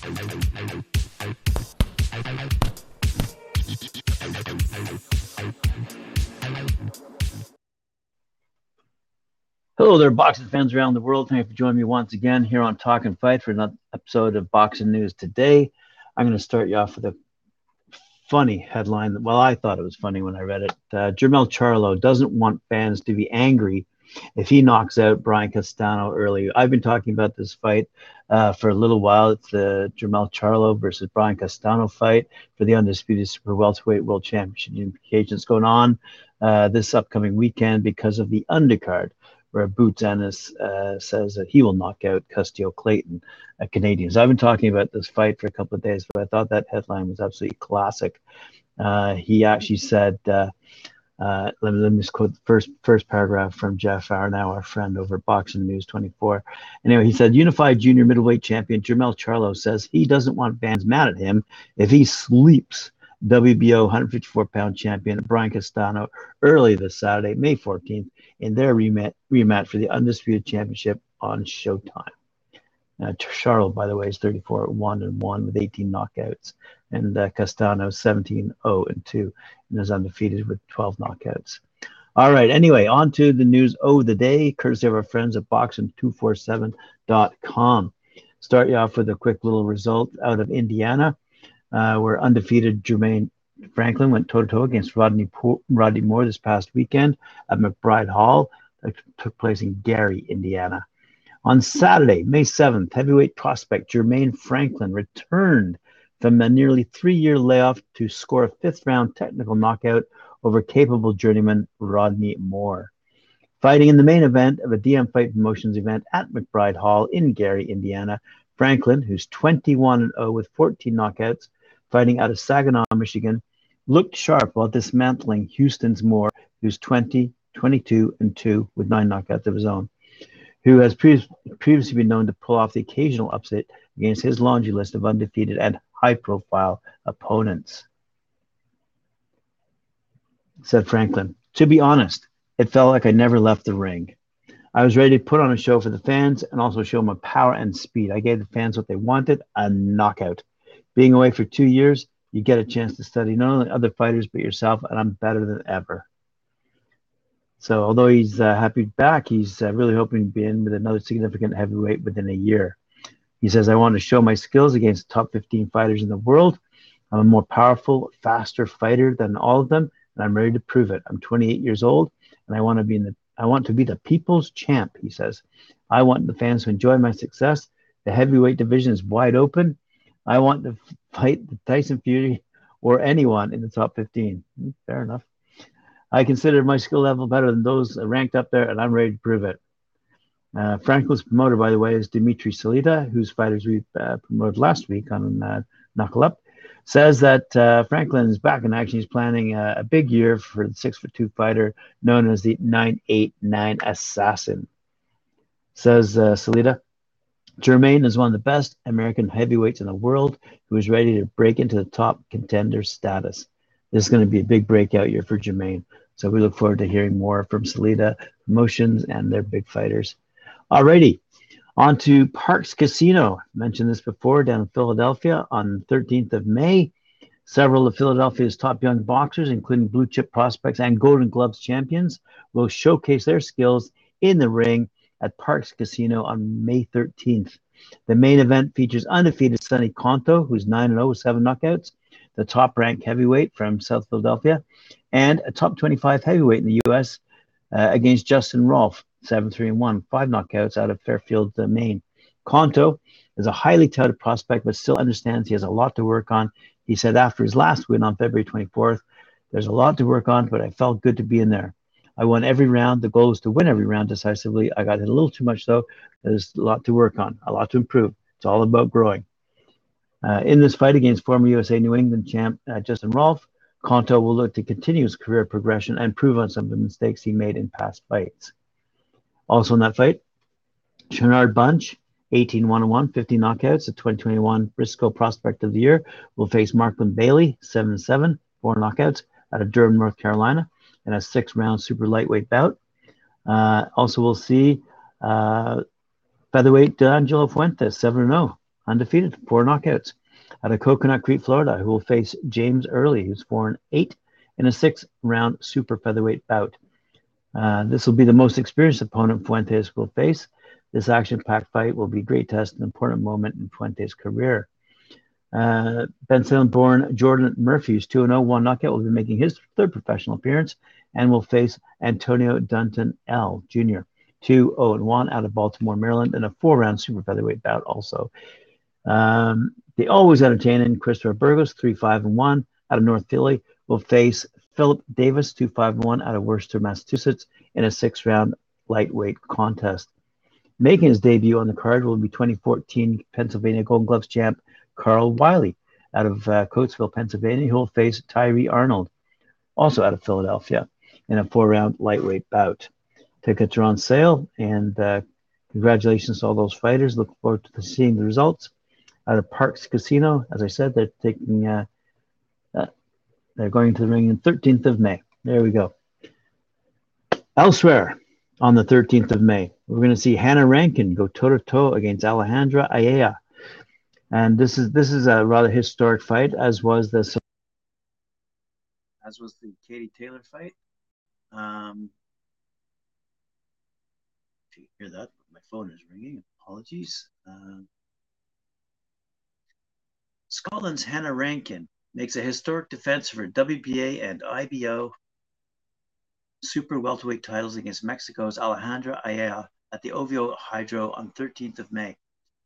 Hello there, boxing fans around the world. Thank you for joining me once again here on Talk and Fight for another episode of Boxing News Today. I'm going to start you off with a funny headline. Well, I thought it was funny when I read it. Uh, Jermell Charlo doesn't want fans to be angry if he knocks out Brian Castano early. I've been talking about this fight uh, for a little while. It's the Jermell Charlo versus Brian Castano fight for the undisputed super welterweight world championship unification. It's going on uh, this upcoming weekend because of the undercard where Boots Ennis uh, says that he will knock out Custio Clayton, a Canadian. So I've been talking about this fight for a couple of days, but I thought that headline was absolutely classic. Uh, he actually said, uh, let, me, let me just quote the first, first paragraph from Jeff Arnow, our friend over Boxing News 24. Anyway, he said, Unified Junior Middleweight Champion Jermell Charlo says he doesn't want fans mad at him if he sleeps WBO 154 pound champion Brian Castano early this Saturday, May 14th, in their rematch, rematch for the Undisputed Championship on Showtime. Uh, by the way, is 34 1 and 1 with 18 knockouts, and uh, Castano 17 0 and 2 and is undefeated with 12 knockouts. All right, anyway, on to the news of the day, courtesy of our friends at boxing247.com. Start you off with a quick little result out of Indiana uh, where undefeated Jermaine Franklin went toe to toe against Rodney, po- Rodney Moore this past weekend at McBride Hall that took place in Gary, Indiana. On Saturday, May 7th, heavyweight prospect Jermaine Franklin returned from a nearly three year layoff to score a fifth round technical knockout over capable journeyman Rodney Moore. Fighting in the main event of a DM Fight Promotions event at McBride Hall in Gary, Indiana, Franklin, who's 21 0 with 14 knockouts, fighting out of Saginaw, Michigan, looked sharp while dismantling Houston's Moore, who's 20, 22, and 2 with nine knockouts of his own, who has pre- previously been known to pull off the occasional upset against his laundry list of undefeated and high profile opponents. Said Franklin, to be honest, it felt like I never left the ring. I was ready to put on a show for the fans and also show them my power and speed. I gave the fans what they wanted a knockout. Being away for two years, you get a chance to study not only other fighters but yourself, and I'm better than ever. So, although he's uh, happy back, he's uh, really hoping to be in with another significant heavyweight within a year. He says, I want to show my skills against the top 15 fighters in the world. I'm a more powerful, faster fighter than all of them, and I'm ready to prove it. I'm 28 years old, and I want to be in the I want to be the people's champ, he says. I want the fans to enjoy my success. The heavyweight division is wide open. I want to fight the Tyson Fury or anyone in the top 15. Hmm, fair enough. I consider my skill level better than those ranked up there, and I'm ready to prove it. Uh, Franklin's promoter, by the way, is Dimitri Salita, whose fighters we uh, promoted last week on uh, Knuckle Up. Says that uh, Franklin is back in action. He's planning a, a big year for the six foot two fighter known as the 989 Assassin. Says uh, Salita, Jermaine is one of the best American heavyweights in the world who is ready to break into the top contender status. This is going to be a big breakout year for Jermaine. So we look forward to hearing more from Salita Promotions and their big fighters. Alrighty, on to Parx Casino. I mentioned this before down in Philadelphia on 13th of May. Several of Philadelphia's top young boxers, including blue chip prospects and Golden Gloves champions, will showcase their skills in the ring at Parx Casino on May 13th. The main event features undefeated Sonny Conto, who's 9 0 with seven knockouts, the top ranked heavyweight from South Philadelphia, and a top 25 heavyweight in the U.S. Uh, against Justin Rolfe, 7 3 1, five knockouts out of Fairfield, uh, Maine. Conto is a highly touted prospect, but still understands he has a lot to work on. He said after his last win on February 24th, there's a lot to work on, but I felt good to be in there. I won every round. The goal is to win every round decisively. I got hit a little too much, though. There's a lot to work on, a lot to improve. It's all about growing. Uh, in this fight against former USA New England champ uh, Justin Rolfe, Conto will look to continue his career progression and prove on some of the mistakes he made in past fights. Also in that fight, Shinard Bunch, 18 1 1, 50 knockouts, the 2021 Briscoe Prospect of the Year, will face Marklin Bailey, 7 7, 4 knockouts out of Durham, North Carolina in a six round super lightweight bout. Uh, also, we'll see uh, featherweight Angelo Fuentes, 7 0, undefeated, four knockouts. Out of Coconut Creek, Florida, who will face James Early, who's four and eight in a six round super featherweight bout. Uh, this will be the most experienced opponent Fuentes will face. This action packed fight will be a great test an important moment in Fuentes' career. Uh, Bensalem born Jordan Murphy, who's 2 0, one knockout, will be making his third professional appearance and will face Antonio Dunton L. Jr., 2 0 1 out of Baltimore, Maryland, in a four round super featherweight bout also. Um, the always entertaining Christopher Burgos, 3 5 and 1 out of North Philly, will face Philip Davis, 2 5 1 out of Worcester, Massachusetts, in a six round lightweight contest. Making his debut on the card will be 2014 Pennsylvania Golden Gloves champ Carl Wiley out of uh, Coatesville, Pennsylvania, who will face Tyree Arnold, also out of Philadelphia, in a four round lightweight bout. Tickets are on sale, and uh, congratulations to all those fighters. Look forward to seeing the results out of Parx Casino. As I said, they're taking, uh, uh, they're going to the ring on 13th of May. There we go. Elsewhere, on the 13th of May, we're going to see Hannah Rankin go toe to toe against Alejandra Ayala and this is this is a rather historic fight, as was the as was the Katie Taylor fight. Um, if you hear that, my phone is ringing. Apologies. Uh, Scotland's Hannah Rankin makes a historic defense of her WBA and IBO super welterweight titles against Mexico's Alejandra Ayala at the OVO Hydro on 13th of May.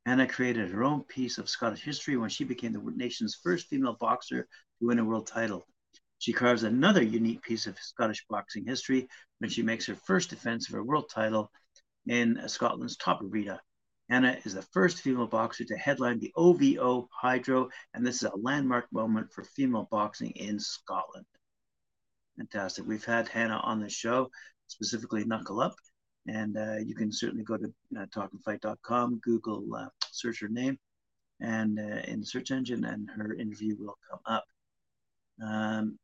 Hannah created her own piece of Scottish history when she became the nation's first female boxer to win a world title. She carves another unique piece of Scottish boxing history when she makes her first defense of her world title in Scotland's top arena. Anna is the first female boxer to headline the OVO Hydro, and this is a landmark moment for female boxing in Scotland. Fantastic. We've had Hannah on the show, specifically Knuckle Up, and uh, you can certainly go to uh, talkandfight.com, Google, uh, search her name, and uh, in the search engine, and her interview will come up. Um,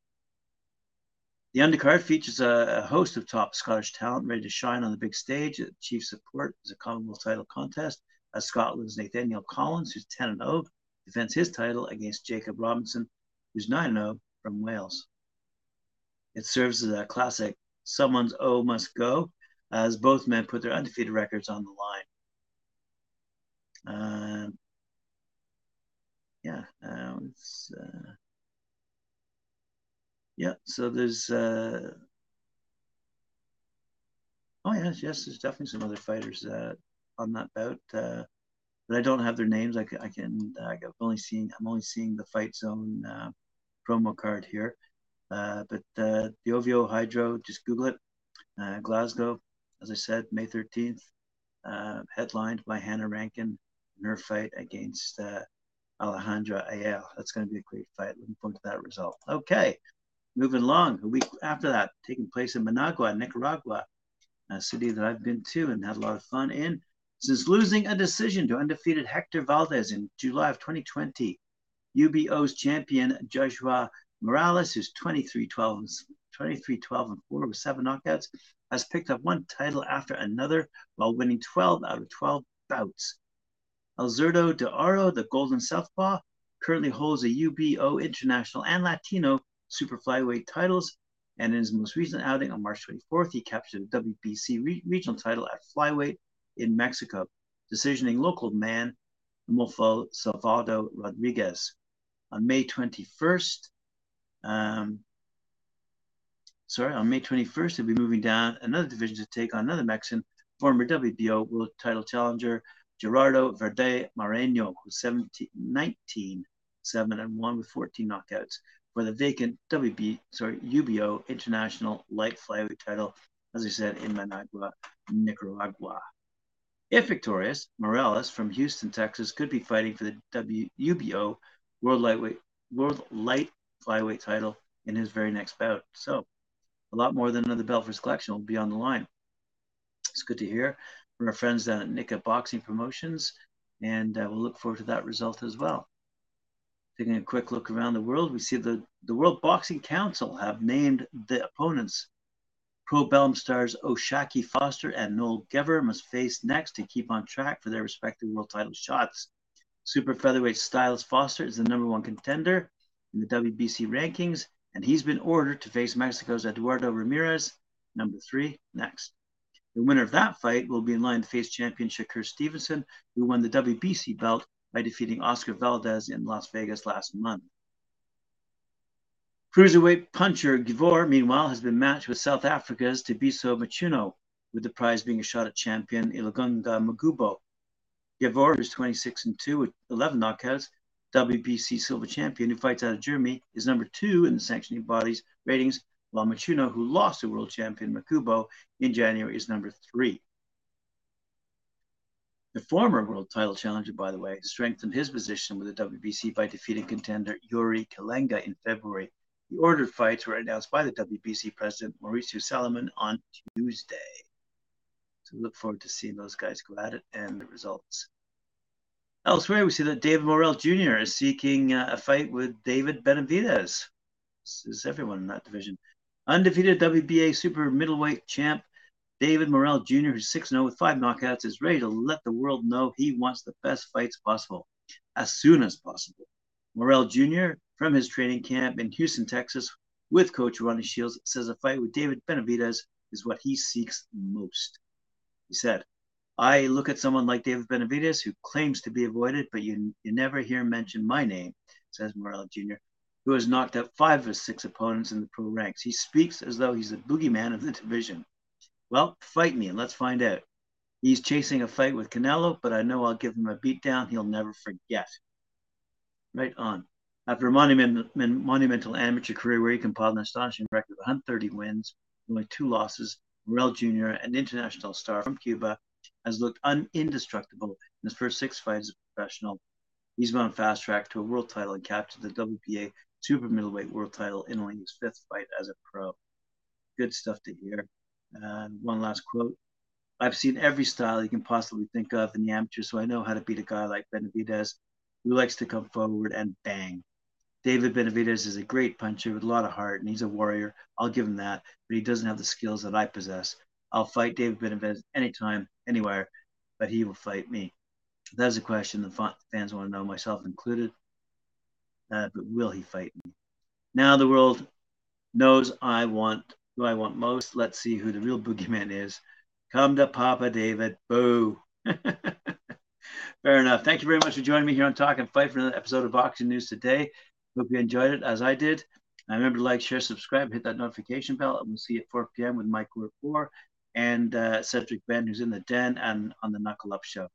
the undercard features a, a, host of top Scottish talent ready to shine on the big stage. Chief support is a Commonwealth title contest as Scotland's Nathaniel Collins, who's 10 0, defends his title against Jacob Robinson, who's 9 0 from Wales. It serves as a classic someone's O must go as both men put their undefeated records on the line. Uh, yeah, uh, yeah. So there's, uh, oh yes, yes. There's definitely some other fighters uh, on that bout, uh, but I don't have their names. I can, I can, I've only seen, I'm only seeing the Fight Zone uh, promo card here. Uh, but uh, the OVO Hydro, just Google it. Uh, Glasgow, as I said, May 13th, uh, headlined by Hannah Rankin in her fight against uh, Alejandra Ayala. That's going to be a great fight. Looking forward to that result. Okay, moving along. A week after that, taking place in Managua, Nicaragua, a city that I've been to and had a lot of fun in. Since losing a decision to undefeated Hector Valdez in July of 2020, UBO's champion Joshua Morales, who's 23 12, 23 12 and 4 with seven knockouts, has picked up one title after another while winning 12 out of 12 bouts. Alzerdo de Aro, the Golden Southpaw, currently holds a UBO International and Latino super flyweight titles. And in his most recent outing on March 24th, he captured the WBC re- regional title at flyweight in Mexico, decisioning local man Mofo Salvado Rodriguez. On May 21st, um, sorry, on May 21st, he'll be moving down another division to take on another Mexican, former WBO world title challenger, Gerardo Verde Moreno, who's 17, 19, 7 and 1 with 14 knockouts for the vacant WB, sorry, UBO International Light Flyweight title, as I said, in Managua, Nicaragua. If victorious, Morales from Houston, Texas, could be fighting for the WBO World Lightweight World Light Flyweight title in his very next bout. So a lot more than another belt for his collection will be on the line. It's good to hear from our friends down at Nika Boxing Promotions, and uh, we'll look forward to that result as well. Taking a quick look around the world, we see the, the World Boxing Council have named the opponents. Pro Bellum stars O'Shaquie Foster and Noel Gevor must face next to keep on track for their respective world title shots. Super featherweight Stylus Foster is the number one contender in the WBC rankings, and he's been ordered to face Mexico's Eduardo Ramirez, number three, next. The winner of that fight will be in line to face champion Shakur Stevenson, who won the WBC belt by defeating Oscar Valdez in Las Vegas last month. Cruiserweight puncher Gevor, meanwhile, has been matched with South Africa's Thabiso Mchunu, with the prize being a shot at champion Ilunga Makabu. Gevor, who's 26 and 2 with 11 knockouts, WBC silver champion who fights out of Germany, is number two in the sanctioning body's ratings, while Mchunu, who lost to world champion Makabu in January, is number three. The former world title challenger, by the way, strengthened his position with the WBC by defeating contender Yuri Kalenga in February. The ordered fights were announced by the WBC president Mauricio Sulaiman on Tuesday. So look forward to seeing those guys go at it and the results. Elsewhere, we see that David Morrell Jr. is seeking uh, a fight with David Benavidez. This is everyone in that division. Undefeated WBA super middleweight champ David Morrell Jr., who's 6 0 with five knockouts, is ready to let the world know he wants the best fights possible as soon as possible. Morrell Jr., from his training camp in Houston, Texas, with coach Ronnie Shields, says a fight with David Benavidez is what he seeks most. He said, I look at someone like David Benavidez who claims to be avoided, but you, you never hear mention my name, says Morrell Jr., who has knocked out five of his six opponents in the pro ranks. He speaks as though he's the boogeyman of the division. Well, fight me and let's find out. He's chasing a fight with Canelo, but I know I'll give him a beatdown he'll never forget. Right on. After a monumental, monumental amateur career where he compiled an astonishing record of 130 wins, only two losses, Morrell Jr., an international star from Cuba, has looked un- indestructible in his first six fights as a professional. He's been on fast track to a world title and captured the WBA super middleweight world title in only his fifth fight as a pro. Good stuff to hear. And one last quote. I've seen every style you can possibly think of in the amateur, so I know how to beat a guy like Benavidez, who likes to come forward and bang. David Benavidez is a great puncher with a lot of heart, and he's a warrior. I'll give him that, but he doesn't have the skills that I possess. I'll fight David Benavidez anytime, anywhere, but he will fight me. That's a question the fans want to know, myself included. Uh, but will he fight me? Now the world knows I want who I want most. Let's see who the real boogeyman is. Come to Papa David. Boo. Fair enough. Thank you very much for joining me here on Talk and Fight for another episode of Boxing News today. Hope you enjoyed it as I did. I remember to like, share, subscribe, hit that notification bell, and we'll see you at 4 p.m. with Mike Ward 4 and uh, Cedric Ben, who's in the den and on the Knuckle Up Show.